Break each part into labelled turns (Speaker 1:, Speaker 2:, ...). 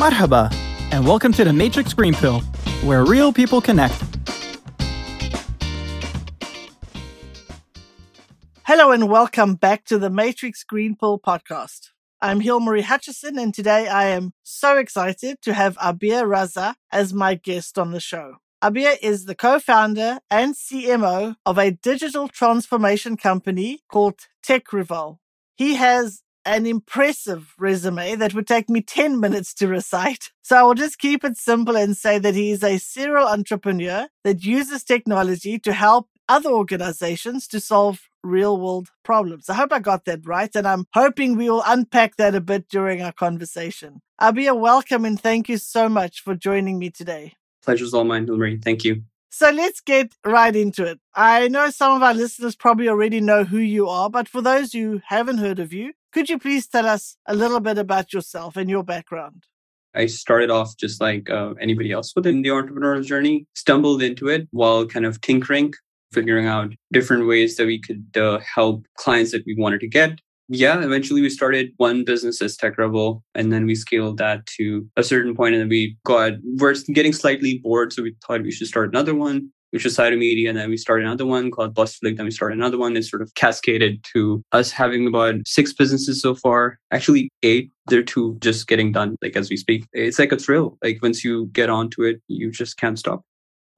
Speaker 1: Marhaba, and welcome to the Matrix Green Pill, where real people connect.
Speaker 2: Hello, and welcome back to the Matrix Green Pill podcast. I'm Hilmarie Hutchison, and today I am so excited to have Abeer Raza as my guest on the show. Abeer is the co-founder and CMO of a digital transformation company called TekRevol. He has an impressive resume that would take me 10 minutes to recite. So I will just keep it simple and say that he is a serial entrepreneur that uses technology to help other organizations to solve real world problems. I hope I got that right. And I'm hoping we will unpack that a bit during our conversation. Abeer, welcome and thank you so much for joining me today.
Speaker 3: Pleasure's all mine, Hilmarie. Thank you.
Speaker 2: So let's get right into it. I know some of our listeners probably already know who you are, but for those who haven't heard of you, could you please tell us a little bit about yourself and your background?
Speaker 3: I started off just like uh, anybody else within the entrepreneurial journey, stumbled into it while kind of tinkering, figuring out different ways that we could uh, help clients that we wanted to get yeah, eventually we started one business as TekRevol, and then we scaled that to a certain point, and then we got we're getting slightly bored, so we thought we should start another one, which was Cytomedia, and then we started another one called Busflick. Then we started another one. It sort of cascaded to us having about six businesses so far. Actually, eight. They're two just getting done, like as we speak. It's like a thrill. Like once you get onto it, you just can't stop.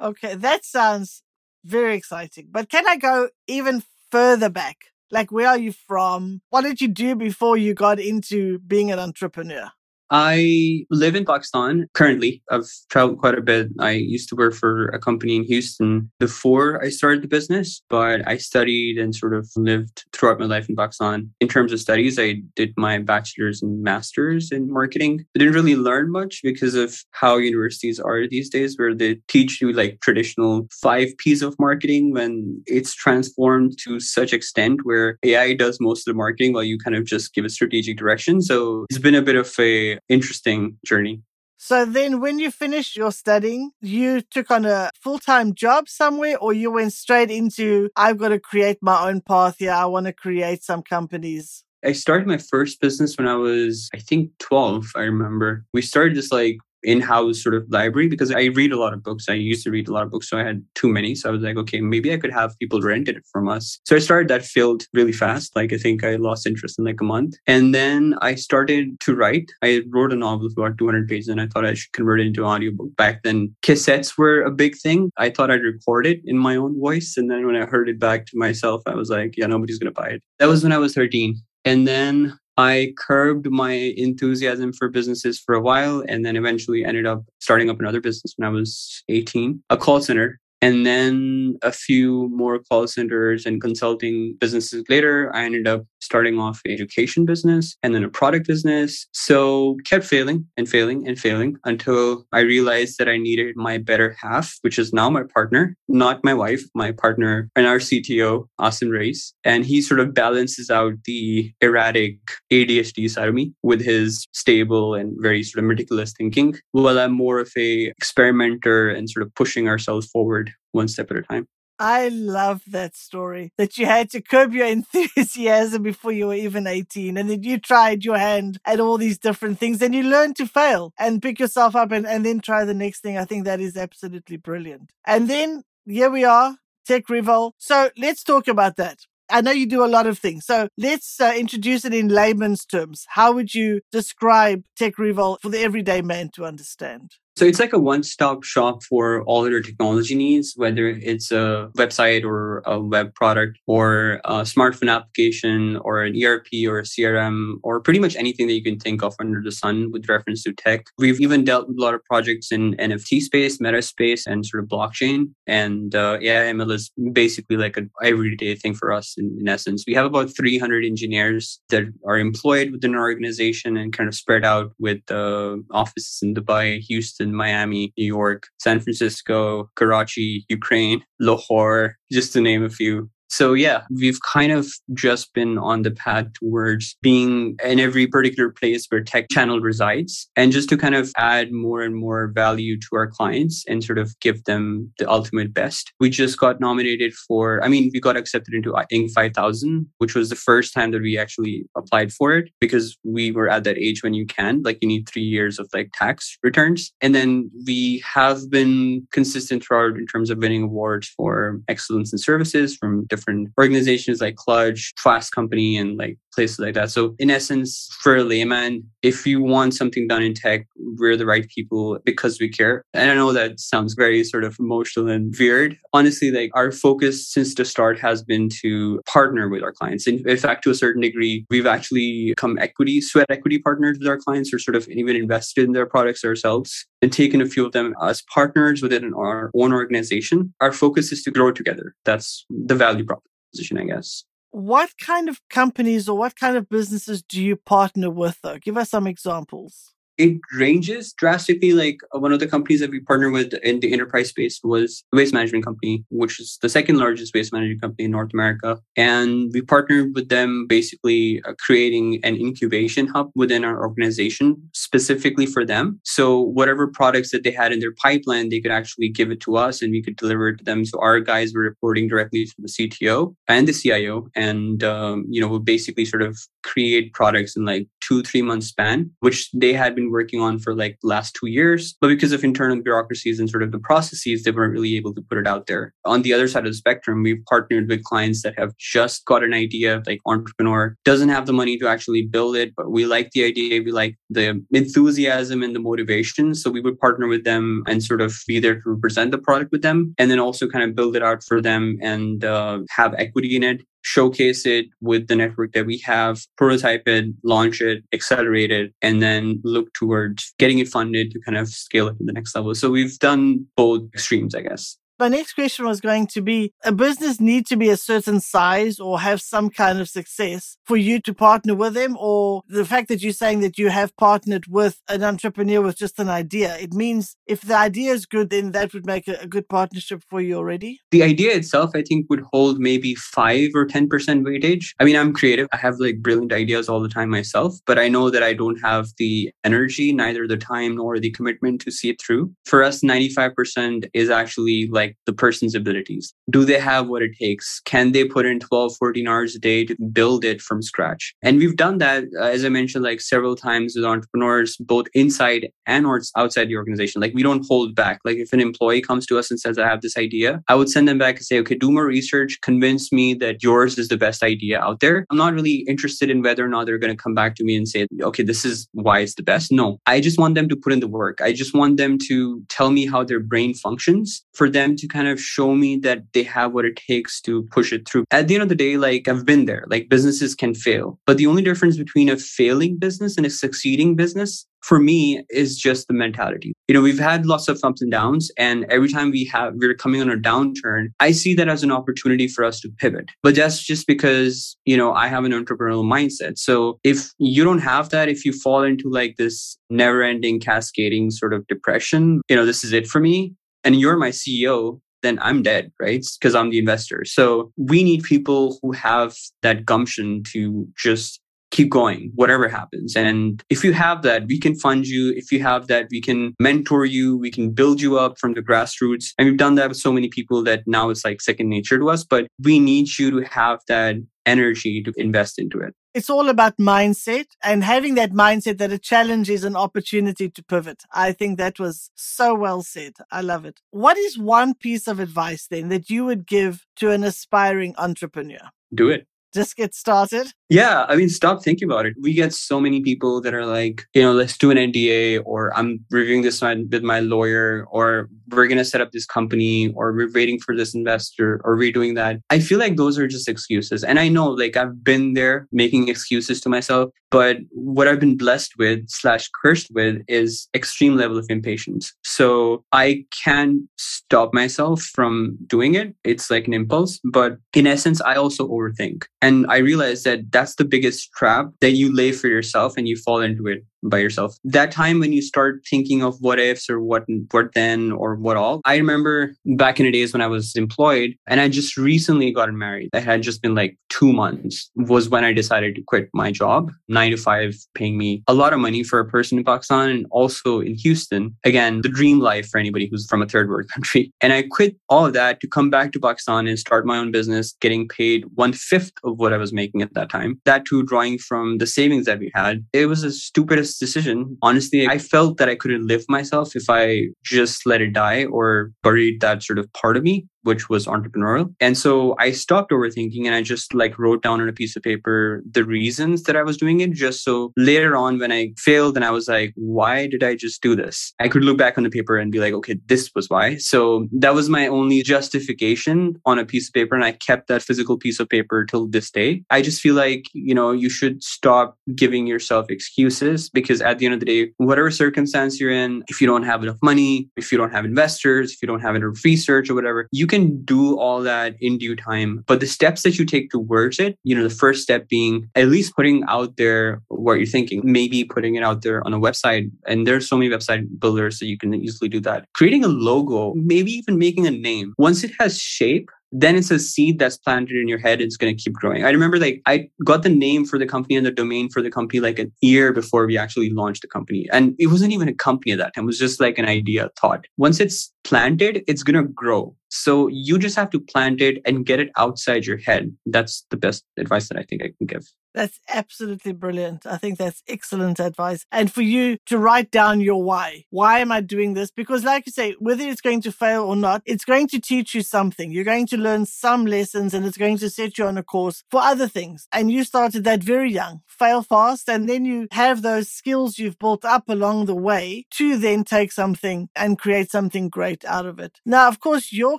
Speaker 2: Okay, that sounds very exciting. But can I go even further back? Like, where are you from? What did you do before you got into being an entrepreneur?
Speaker 3: I live in Pakistan currently. I've traveled quite a bit. I used to work for a company in Houston before I started the business, but I studied and sort of lived throughout my life in Pakistan. In terms of studies, I did my bachelor's and master's in marketing. I didn't really learn much because of how universities are these days, where they teach you like traditional five P's of marketing when it's transformed to such extent where AI does most of the marketing while you kind of just give a strategic direction. So it's been a bit of a interesting journey.
Speaker 2: So then when you finished your studying, you took on a full-time job somewhere or you went straight into I've got to create my own path here. I want to create some companies.
Speaker 3: I started my first business when I was I think 12, I remember. We started this like in-house sort of library because I read a lot of books. I used to read a lot of books, so I had too many. So I was like, okay, maybe I could have people rent it from us. So I started that field really fast. Like I think I lost interest in like a month, and then I started to write. I wrote a novel of about 200 pages, and I thought I should convert it into an audiobook. Back then, cassettes were a big thing. I thought I'd record it in my own voice, and then when I heard it back to myself, I was like, yeah, nobody's gonna buy it. That was when I was 13. And then I curbed my enthusiasm for businesses for a while and then eventually ended up starting up another business when I was 18, a call center and then a few more call centers and consulting businesses later, I ended up starting off education business and then a product business. So kept failing and failing and failing until I realized that I needed my better half, which is now my partner, not my wife, my partner and our CTO, Austin Reis. And he sort of balances out the erratic ADHD side of me with his stable and very sort of meticulous thinking, while I'm more of a experimenter and sort of pushing ourselves forward one step at a time.
Speaker 2: I love that story that you had to curb your enthusiasm before you were even 18 and then you tried your hand at all these different things and you learned to fail and pick yourself up and, and then try the next thing. I think that is absolutely brilliant. And then here we are, TekRevol. So let's talk about that. I know you do a lot of things. So let's uh, introduce it in layman's terms. How would you describe TekRevol for the everyday man to understand?
Speaker 3: So it's like a one-stop shop for all your technology needs, whether it's a website or a web product or a smartphone application or an ERP or a CRM or pretty much anything that you can think of under the sun with reference to tech. We've even dealt with a lot of projects in NFT space, meta space, and sort of blockchain. And uh, AI/ML is basically like an everyday thing for us in, in essence. We have about 300 engineers that are employed within our organization and kind of spread out with uh, offices in Dubai, Houston, Miami, New York, San Francisco, Karachi, Ukraine, Lahore, just to name a few. So yeah, we've kind of just been on the path towards being in every particular place where tech channel resides and just to kind of add more and more value to our clients and sort of give them the ultimate best. We just got nominated for, I mean, we got accepted into Inc. 5000, which was the first time that we actually applied for it because we were at that age when you can, like you need three years of like tax returns. And then we have been consistent throughout in terms of winning awards for excellence in services from different organizations like Clutch, Fast Company, and like places like that. So in essence, for layman, if you want something done in tech, we're the right people because we care. And I know that sounds very sort of emotional and weird. Honestly, like our focus since the start has been to partner with our clients. In, in fact, to a certain degree, we've actually become equity, sweat equity partners with our clients or sort of even invested in their products ourselves and taken a few of them as partners within our own organization. Our focus is to grow together. That's the value proposition, I guess.
Speaker 2: What kind of companies or what kind of businesses do you partner with, though? Give us some examples
Speaker 3: it ranges drastically. Like uh, one of the companies that we partner with in the enterprise space was a Waste Management Company, which is the second largest waste management company in North America. And we partnered with them basically uh, creating an incubation hub within our organization specifically for them. So whatever products that they had in their pipeline, they could actually give it to us and we could deliver it to them. So our guys were reporting directly to the CTO and the CIO. And, um, you know, we basically sort of create products in like two, three months span, which they had been working on for like last two years. But because of internal bureaucracies and sort of the processes, they weren't really able to put it out there. On the other side of the spectrum, we've partnered with clients that have just got an idea, like entrepreneur doesn't have the money to actually build it, but we like the idea, we like the enthusiasm and the motivation. So we would partner with them and sort of be there to represent the product with them and then also kind of build it out for them and uh, have equity in it showcase it with the network that we have, prototype it, launch it, accelerate it, and then look towards getting it funded to kind of scale it to the next level. So we've done both extremes, I guess.
Speaker 2: My next question was going to be a business need to be a certain size or have some kind of success for you to partner with them? Or the fact that you're saying that you have partnered with an entrepreneur with just an idea it means if the idea is good then that would make a, good partnership for you already?
Speaker 3: The idea itself i think would hold maybe 5 or 10% weightage. I mean i'm creative. I have like brilliant ideas all the time myself but i know that i don't have the energy neither the time nor the commitment to see it through. For us 95% is actually like the person's abilities. Do they have what it takes? Can they put in 12, 14 hours a day to build it from scratch? And we've done that, uh, as I mentioned, like several times with entrepreneurs, both inside and outside the organization. Like we don't hold back. Like if an employee comes to us and says, I have this idea, I would send them back and say, okay, do more research, convince me that yours is the best idea out there. I'm not really interested in whether or not they're going to come back to me and say, okay, this is why it's the best. No, I just want them to put in the work. I just want them to tell me how their brain functions for them to kind of show me that they have what it takes to push it through. At the end of the day, like I've been there, like businesses can fail. But the only difference between a failing business and a succeeding business for me is just the mentality. You know, we've had lots of ups and downs, and every time we have we're coming on a downturn, I see that as an opportunity for us to pivot. But that's just because, you know, I have an entrepreneurial mindset. So if you don't have that, if you fall into like this never-ending cascading sort of depression, you know, this is it for me, and you're my CEO, then I'm dead, right? Because I'm the investor. So we need people who have that gumption to just keep going, whatever happens. And if you have that, we can fund you. If you have that, we can mentor you. We can build you up from the grassroots. And we've done that with so many people that now it's like second nature to us. But we need you to have that energy to invest into it.
Speaker 2: It's all about mindset and having that mindset that a challenge is an opportunity to pivot. I think that was so well said. I love it. What is one piece of advice then that you would give to an aspiring entrepreneur?
Speaker 3: Do it.
Speaker 2: Just get started.
Speaker 3: Yeah, I mean, stop thinking about it. We get so many people that are like, you know, let's do an NDA, or I'm reviewing this with my lawyer, or we're going to set up this company, or we're waiting for this investor, or we're doing that. I feel like those are just excuses. And I know, like, I've been there making excuses to myself, but what I've been blessed with, slash cursed with, is extreme level of impatience. So I can stop myself from doing it. It's like an impulse, but in essence, I also overthink. And I realize that that's the biggest trap that you lay for yourself and you fall into it by yourself. That time when you start thinking of what ifs or what what then or what all. I remember back in the days when I was employed and I just recently gotten married. I had just been like two months was when I decided to quit my job. Nine to five paying me a lot of money for a person in Pakistan and also in Houston. Again, the dream life for anybody who's from a third world country. And I quit all of that to come back to Pakistan and start my own business, getting paid one fifth of what I was making at that time. That too drawing from the savings that we had. It was the stupidest decision. Honestly, I felt that I couldn't live myself if I just let it die or buried that sort of part of me which was entrepreneurial. And so I stopped overthinking and I just like wrote down on a piece of paper the reasons that I was doing it. Just so later on, when I failed and I was like, why did I just do this? I could look back on the paper and be like, okay, this was why. So that was my only justification on a piece of paper. And I kept that physical piece of paper till this day. I just feel like, you know, you should stop giving yourself excuses because at the end of the day, whatever circumstance you're in, if you don't have enough money, if you don't have investors, if you don't have enough research or whatever, you can do all that in due time. But the steps that you take towards it, you know, the first step being at least putting out there what you're thinking, maybe putting it out there on a website. And there's so many website builders that you can easily do that. Creating a logo, maybe even making a name. Once it has shape, then it's a seed that's planted in your head. It's going to keep growing. I remember like I got the name for the company and the domain for the company like a year before we actually launched the company. And it wasn't even a company at that time. It was just like an idea, thought. Once it's planted, it's going to grow. So you just have to plant it and get it outside your head. That's the best advice that I think I can give.
Speaker 2: That's absolutely brilliant. I think that's excellent advice. And for you to write down your why. Why am I doing this? Because, like you say, whether it's going to fail or not, it's going to teach you something. You're going to learn some lessons and it's going to set you on a course for other things. And you started that very young. Fail fast. And then you have those skills you've built up along the way to then take something and create something great out of it. Now, of course, your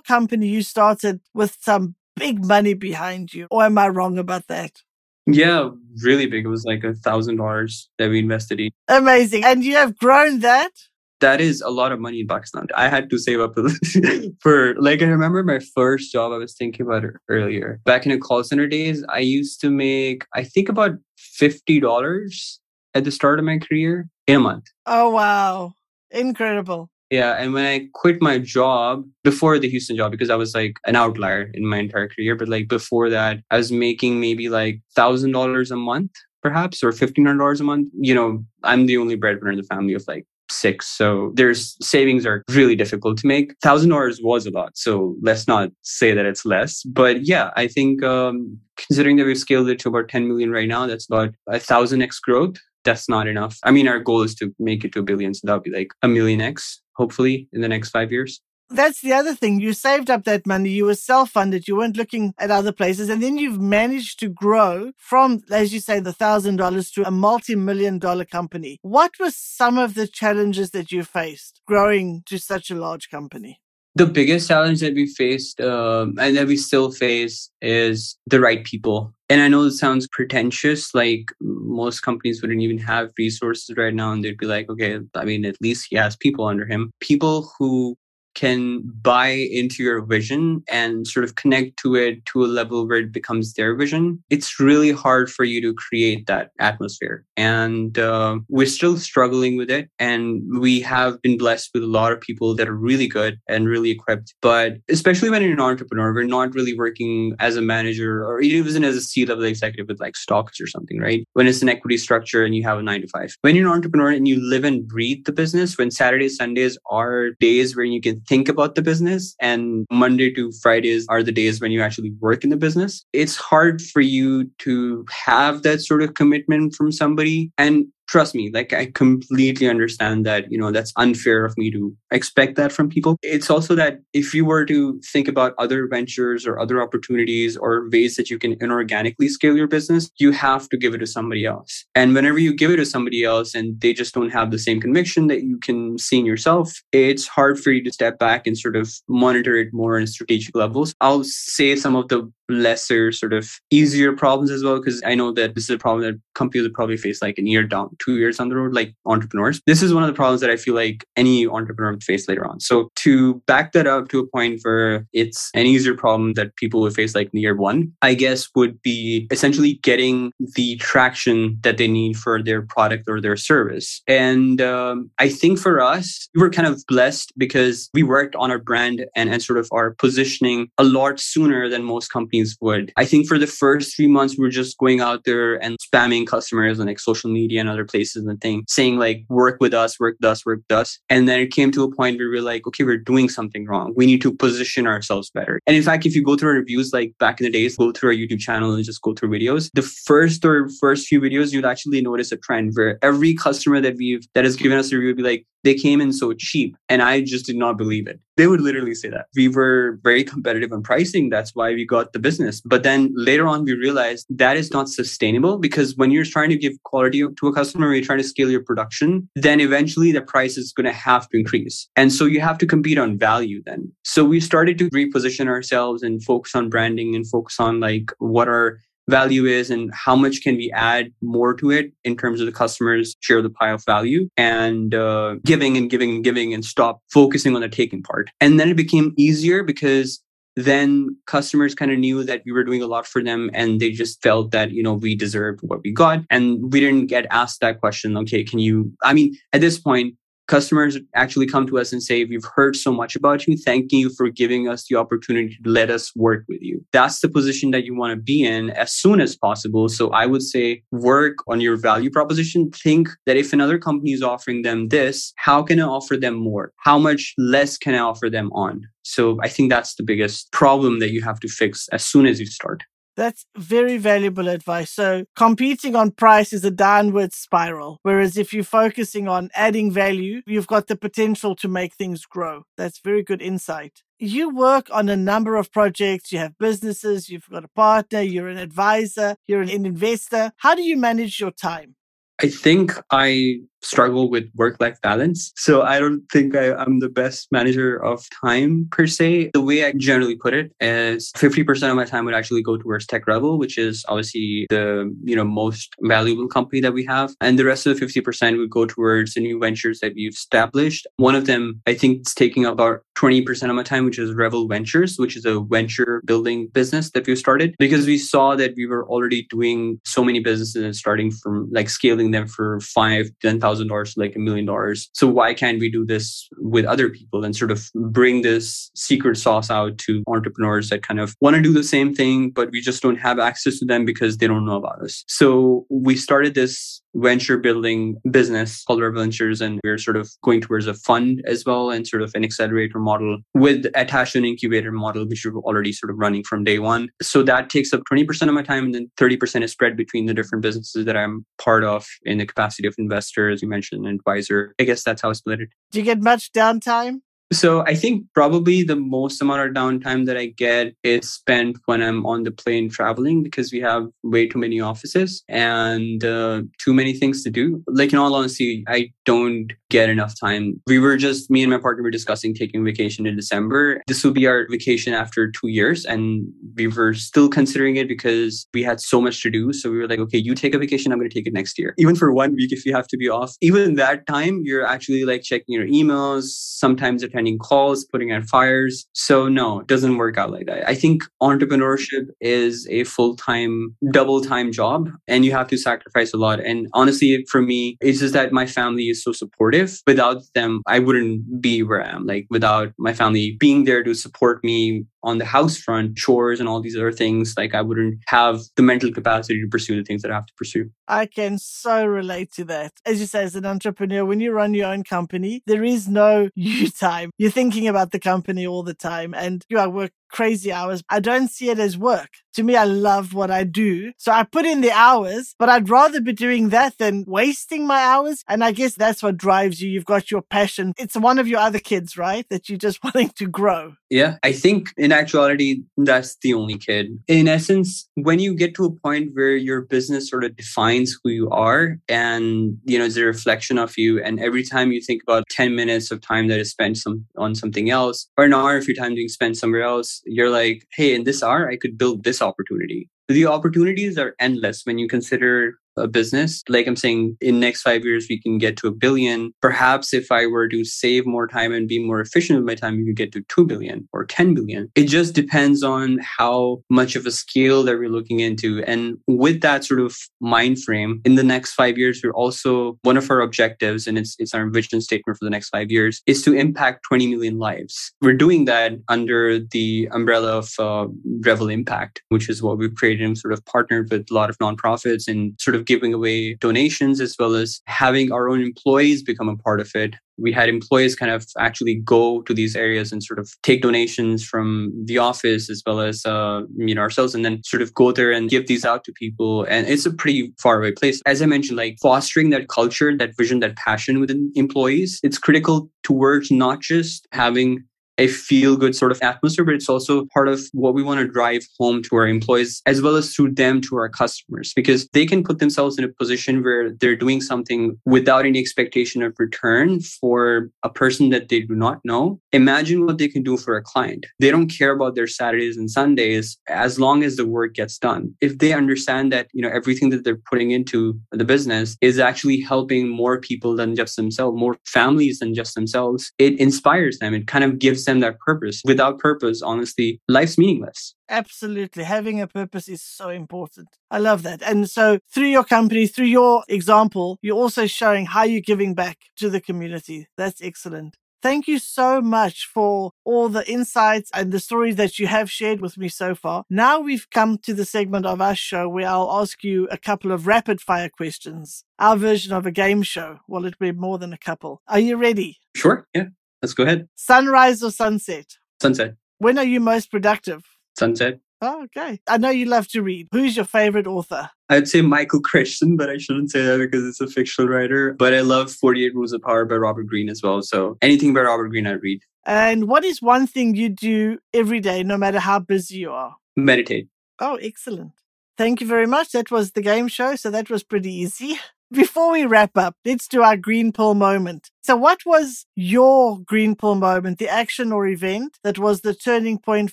Speaker 2: company, you started with some big money behind you. Or am I wrong about that?
Speaker 3: Yeah, really big. It was like a thousand dollars that we invested in.
Speaker 2: Amazing. And you have grown that?
Speaker 3: That is a lot of money in Pakistan. I had to save up for like I remember my first job I was thinking about earlier. Back in the call center days, I used to make I think about fifty dollars at the start of my career in a month.
Speaker 2: Oh wow. Incredible.
Speaker 3: Yeah. And when I quit my job before the Houston job, because I was like an outlier in my entire career, but like before that, I was making maybe like thousand dollars a month, perhaps, or fifteen hundred dollars a month. You know, I'm the only breadwinner in the family of like six. So there's savings are really difficult to make. Thousand dollars was a lot. So let's not say that it's less. But yeah, I think um, considering that we've scaled it to about 10 million right now, that's about a thousand X growth. That's not enough. I mean, our goal is to make it to a billion. So that would be like a million X hopefully in the next five years.
Speaker 2: That's the other thing. You saved up that money. You were self funded. You weren't looking at other places. And then you've managed to grow from, as you say, the thousand dollars to a multi million dollar company. What were some of the challenges that you faced growing to such a large company?
Speaker 3: The biggest challenge that we faced um, and that we still face is the right people. And I know it sounds pretentious, like most companies wouldn't even have resources right now. And they'd be like, okay, I mean, at least he has people under him. People who can buy into your vision and sort of connect to it to a level where it becomes their vision, it's really hard for you to create that atmosphere. And uh, we're still struggling with it. And we have been blessed with a lot of people that are really good and really equipped. But especially when you're an entrepreneur, we're not really working as a manager or even as a C level executive with like stocks or something, right? When it's an equity structure and you have a nine to five. When you're an entrepreneur and you live and breathe the business, when Saturdays, Sundays are days where you can think about the business and Monday to Fridays are the days when you actually work in the business. It's hard for you to have that sort of commitment from somebody. And trust me like i completely understand that you know that's unfair of me to expect that from people. It's also that if you were to think about other ventures or other opportunities or ways that you can inorganically scale your business you have to give it to somebody else. And whenever you give it to somebody else and they just don't have the same conviction that you can see in yourself it's hard for you to step back and sort of monitor it more on strategic levels. I'll say some of the lesser sort of easier problems as well because i know that this is a problem that companies would probably face like a year down two years on the road like entrepreneurs. This is one of the problems that i feel like any entrepreneur would face later on. So to back that up to a point where it's an easier problem that people would face like year one i guess would be essentially getting the traction that they need for their product or their service. And um, i think for us we were kind of blessed because we worked on our brand and, and sort of our positioning a lot sooner than most companies would. I think for the first three months, we were just going out there and spamming customers on like social media and other places and things, saying like, work with us, work with us, work with us. And then it came to a point where we were like, okay, we're doing something wrong. We need to position ourselves better. And in fact, if you go through our reviews, like back in the days, go through our YouTube channel and just go through videos, the first or first few videos, you'd actually notice a trend where every customer that we've, that has given us a review would be like, they came in so cheap. And I just did not believe it. They would literally say that. We were very competitive on pricing. That's why we got the business. But then later on, we realized that is not sustainable because when you're trying to give quality to a customer, you're trying to scale your production, then eventually the price is going to have to increase. And so you have to compete on value then. So we started to reposition ourselves and focus on branding and focus on like what are value is and how much can we add more to it in terms of the customers share the pie of value and uh, giving and giving and giving and stop focusing on the taking part. And then it became easier because then customers kind of knew that we were doing a lot for them and they just felt that you know we deserved what we got and we didn't get asked that question okay can you i mean at this point customers actually come to us and say, We've heard so much about you. Thank you for giving us the opportunity to let us work with you. That's the position that you want to be in as soon as possible. So I would say work on your value proposition. Think that if another company is offering them this, how can I offer them more? How much less can I offer them on? So I think that's the biggest problem that you have to fix as soon as you start.
Speaker 2: That's very valuable advice. So competing on price is a downward spiral. Whereas if you're focusing on adding value, you've got the potential to make things grow. That's very good insight. You work on a number of projects. You have businesses. You've got a partner. You're an advisor. You're an investor. How do you manage your time?
Speaker 3: I think I struggle with work life balance. So I don't think I, am the best manager of time per se. The way I generally put it is 50% of my time would actually go towards TekRevol, which is obviously the you know most valuable company that we have. And the rest of the 50% would go towards the new ventures that we've established. One of them, I think, is taking about 20% of my time, which is Revel Ventures, which is a venture building business that we've started because we saw that we were already doing so many businesses and starting from like scaling them for five, thousand dollars to like a million dollars. So why can't we do this with other people and sort of bring this secret sauce out to entrepreneurs that kind of want to do the same thing, but we just don't have access to them because they don't know about us. So we started this venture building business called Revel Ventures, and we're sort of going towards a fund as well and sort of an accelerator model with attached to an incubator model, which we're already sort of running from day one. So that takes up 20% of my time, and then 30% is spread between the different businesses that I'm part of in the capacity of investor, as you mentioned, advisor. I guess that's how I split it.
Speaker 2: Do you get much downtime?
Speaker 3: So I think probably the most amount of downtime that I get is spent when I'm on the plane traveling because we have way too many offices and uh, too many things to do. Like in all honesty, I don't get enough time. We were just me and my partner were discussing taking vacation in December. This will be our vacation after two years, and we were still considering it because we had so much to do. So we were like, okay, you take a vacation, I'm going to take it next year. Even for one week, if you have to be off, even that time, you're actually like checking your emails. Sometimes it calls, putting out fires. So no, it doesn't work out like that. I think entrepreneurship is a full-time, double-time job and you have to sacrifice a lot. And honestly, for me, it's just that my family is so supportive. Without them, I wouldn't be where I am. Like without my family being there to support me on the house front, chores and all these other things, like I wouldn't have the mental capacity to pursue the things that I have to pursue.
Speaker 2: I can so relate to that. As you say, as an entrepreneur, when you run your own company, there is no you time. You're thinking about the company all the time and you are work crazy hours. I don't see it as work. To me, I love what I do. So I put in the hours, but I'd rather be doing that than wasting my hours. And I guess that's what drives you. You've got your passion. It's one of your other kids, right? That you're just wanting to grow.
Speaker 3: Yeah. I think in actuality, that's the only kid. In essence, when you get to a point where your business sort of defines who you are and, you know, it's a reflection of you. And every time you think about 10 minutes of time that is spent some, on something else or an hour of your time being spent somewhere else, you're like, hey, in this hour, I could build this opportunity. The opportunities are endless when you consider a business. Like I'm saying, in next five years, we can get to a billion. Perhaps if I were to save more time and be more efficient with my time, we could get to 2 billion or 10 billion. It just depends on how much of a scale that we're looking into. And with that sort of mind frame, in the next five years, we're also one of our objectives, and it's, it's our vision statement for the next five years, is to impact 20 million lives. We're doing that under the umbrella of uh, Revel Impact, which is what we've created and sort of partnered with a lot of nonprofits and sort of giving away donations as well as having our own employees become a part of it. We had employees kind of actually go to these areas and sort of take donations from the office as well as uh, you know ourselves, and then sort of go there and give these out to people. And it's a pretty far away place. As I mentioned, like fostering that culture, that vision, that passion within employees, it's critical towards not just having a feel good sort of atmosphere, but it's also part of what we want to drive home to our employees as well as through them to our customers because they can put themselves in a position where they're doing something without any expectation of return for a person that they do not know. Imagine what they can do for a client. They don't care about their Saturdays and Sundays as long as the work gets done. If they understand that, you know, everything that they're putting into the business is actually helping more people than just themselves, more families than just themselves, it inspires them. It kind of gives them that purpose. Without purpose, honestly, life's meaningless.
Speaker 2: Absolutely. Having a purpose is so important. I love that. And so through your company, through your example, you're also showing how you're giving back to the community. That's excellent. Thank you so much for all the insights and the stories that you have shared with me so far. Now we've come to the segment of our show where I'll ask you a couple of rapid fire questions. Our version of a game show. Well, it'll be more than a couple. Are you ready?
Speaker 3: Sure. Yeah. Let's go ahead.
Speaker 2: Sunrise or sunset?
Speaker 3: Sunset.
Speaker 2: When are you most productive?
Speaker 3: Sunset.
Speaker 2: Oh, okay. I know you love to read. Who's your favorite author?
Speaker 3: I'd say Michael Crichton, but I shouldn't say that because it's a fictional writer. But I love 48 Rules of Power by Robert Greene as well. So anything by Robert Greene, I read.
Speaker 2: And what is one thing you do every day, no matter how busy you are?
Speaker 3: Meditate.
Speaker 2: Oh, excellent. Thank you very much. That was the game show. So that was pretty easy. Before we wrap up, let's do our green pill moment. So, what was your green pill moment, the action or event that was the turning point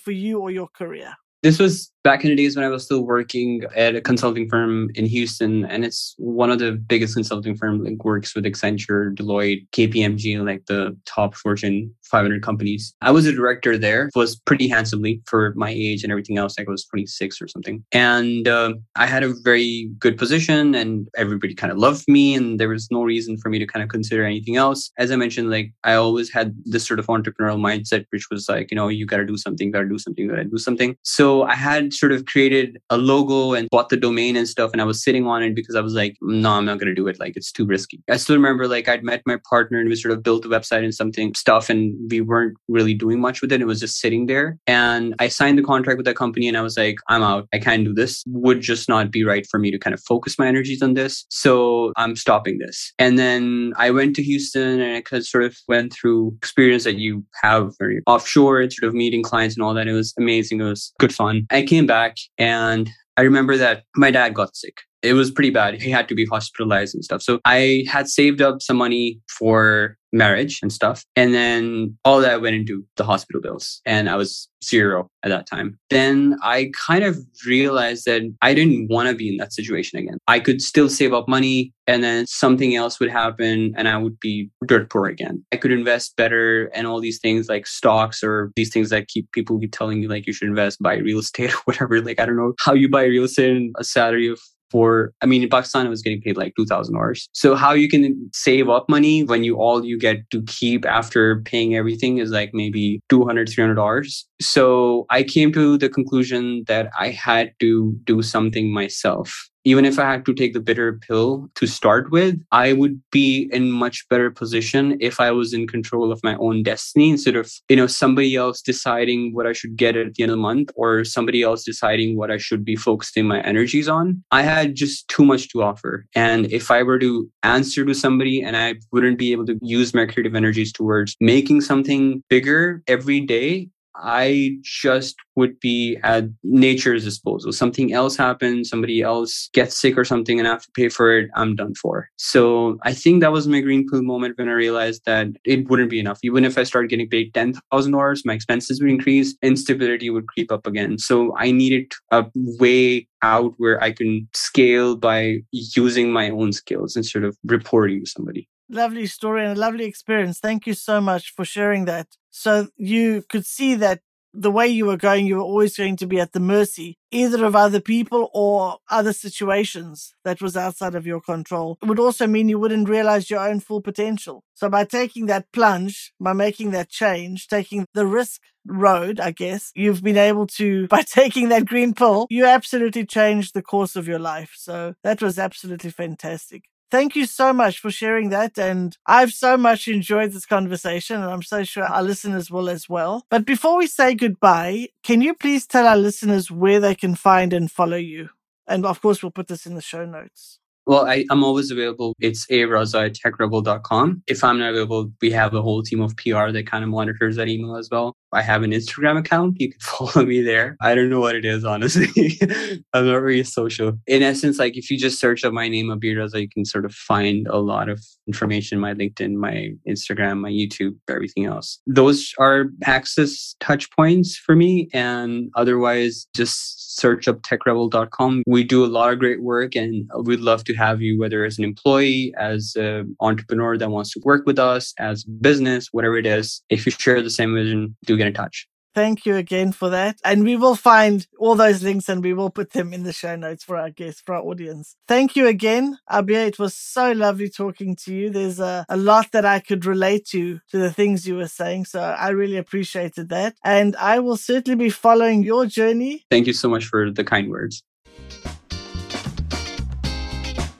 Speaker 2: for you or your career?
Speaker 3: This was back in the days when I was still working at a consulting firm in Houston, and it's one of the biggest consulting firms, like works with Accenture, Deloitte, KPMG, like the top Fortune 500 companies. I was a director there, was pretty handsomely for my age and everything else. Like I was 26 or something, and uh, I had a very good position, and everybody kind of loved me, and there was no reason for me to kind of consider anything else. As I mentioned, like I always had this sort of entrepreneurial mindset, which was like, you know, you got to do something, got to do something, got to do something. So I had sort of created a logo and bought the domain and stuff. And I was sitting on it because I was like, no, I'm not going to do it. Like, it's too risky. I still remember like I'd met my partner and we sort of built the website and something stuff and we weren't really doing much with it. It was just sitting there. And I signed the contract with that company and I was like, I'm out. I can't do this. Would just not be right for me to kind of focus my energies on this. So I'm stopping this. And then I went to Houston and I sort of went through experience that you have very offshore and sort of meeting clients and all that. It was amazing. It was good fun. I came back and I remember that my dad got sick it was pretty bad. He had to be hospitalized and stuff. So I had saved up some money for marriage and stuff. And then all that went into the hospital bills. And I was zero at that time. Then I kind of realized that I didn't want to be in that situation again. I could still save up money and then something else would happen and I would be dirt poor again. I could invest better and all these things like stocks or these things that keep people keep telling you like you should invest, buy real estate or whatever. Like I don't know how you buy real estate in a salary of for i mean in pakistan i was getting paid like $2000 so how you can save up money when you all you get to keep after paying everything is like maybe $200 $300 so i came to the conclusion that i had to do something myself even if I had to take the bitter pill to start with, I would be in much better position if I was in control of my own destiny instead of, you know, somebody else deciding what I should get at the end of the month or somebody else deciding what I should be focusing my energies on. I had just too much to offer. And if I were to answer to somebody and I wouldn't be able to use my creative energies towards making something bigger every day, I just would be at nature's disposal. Something else happens, somebody else gets sick or something and I have to pay for it, I'm done for. So I think that was my green pill moment when I realized that it wouldn't be enough. Even if I started getting paid $10,000, my expenses would increase, instability would creep up again. So I needed a way out where I can scale by using my own skills instead of reporting to somebody
Speaker 2: lovely story and a lovely experience. Thank you so much for sharing that. So you could see that the way you were going, you were always going to be at the mercy either of other people or other situations that was outside of your control. It would also mean you wouldn't realize your own full potential. So by taking that plunge, by making that change, taking the risk road, I guess, you've been able to, by taking that green pill, you absolutely changed the course of your life. So that was absolutely fantastic. Thank you so much for sharing that. And I've so much enjoyed this conversation, and I'm so sure our listeners will as well. But before we say goodbye, can you please tell our listeners where they can find and follow you? And of course, we'll put this in the show notes.
Speaker 3: Well, I, am always available. It's araza at tekrevol.com. If I'm not available, we have a whole team of PR that kind of monitors that email as well. I have an Instagram account. You can follow me there. I don't know what it is, honestly. I'm not really social. In essence, like if you just search up my name, Abeer Raza, you can sort of find a lot of information, my LinkedIn, my Instagram, my YouTube, everything else. Those are access touch points for me. And otherwise, just search up tekrevol.com. We do a lot of great work and we'd love to have you, whether as an employee, as an entrepreneur that wants to work with us, as business, whatever it is. If you share the same vision, do get in touch.
Speaker 2: Thank you again for that. And we will find all those links and we will put them in the show notes for our guests, for our audience. Thank you again, Abeer. It was so lovely talking to you. There's a, a lot that I could relate to, to the things you were saying. So I really appreciated that. And I will certainly be following your journey.
Speaker 3: Thank you so much for the kind words.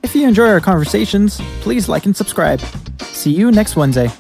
Speaker 1: If you enjoy our conversations, please like and subscribe. See you next Wednesday.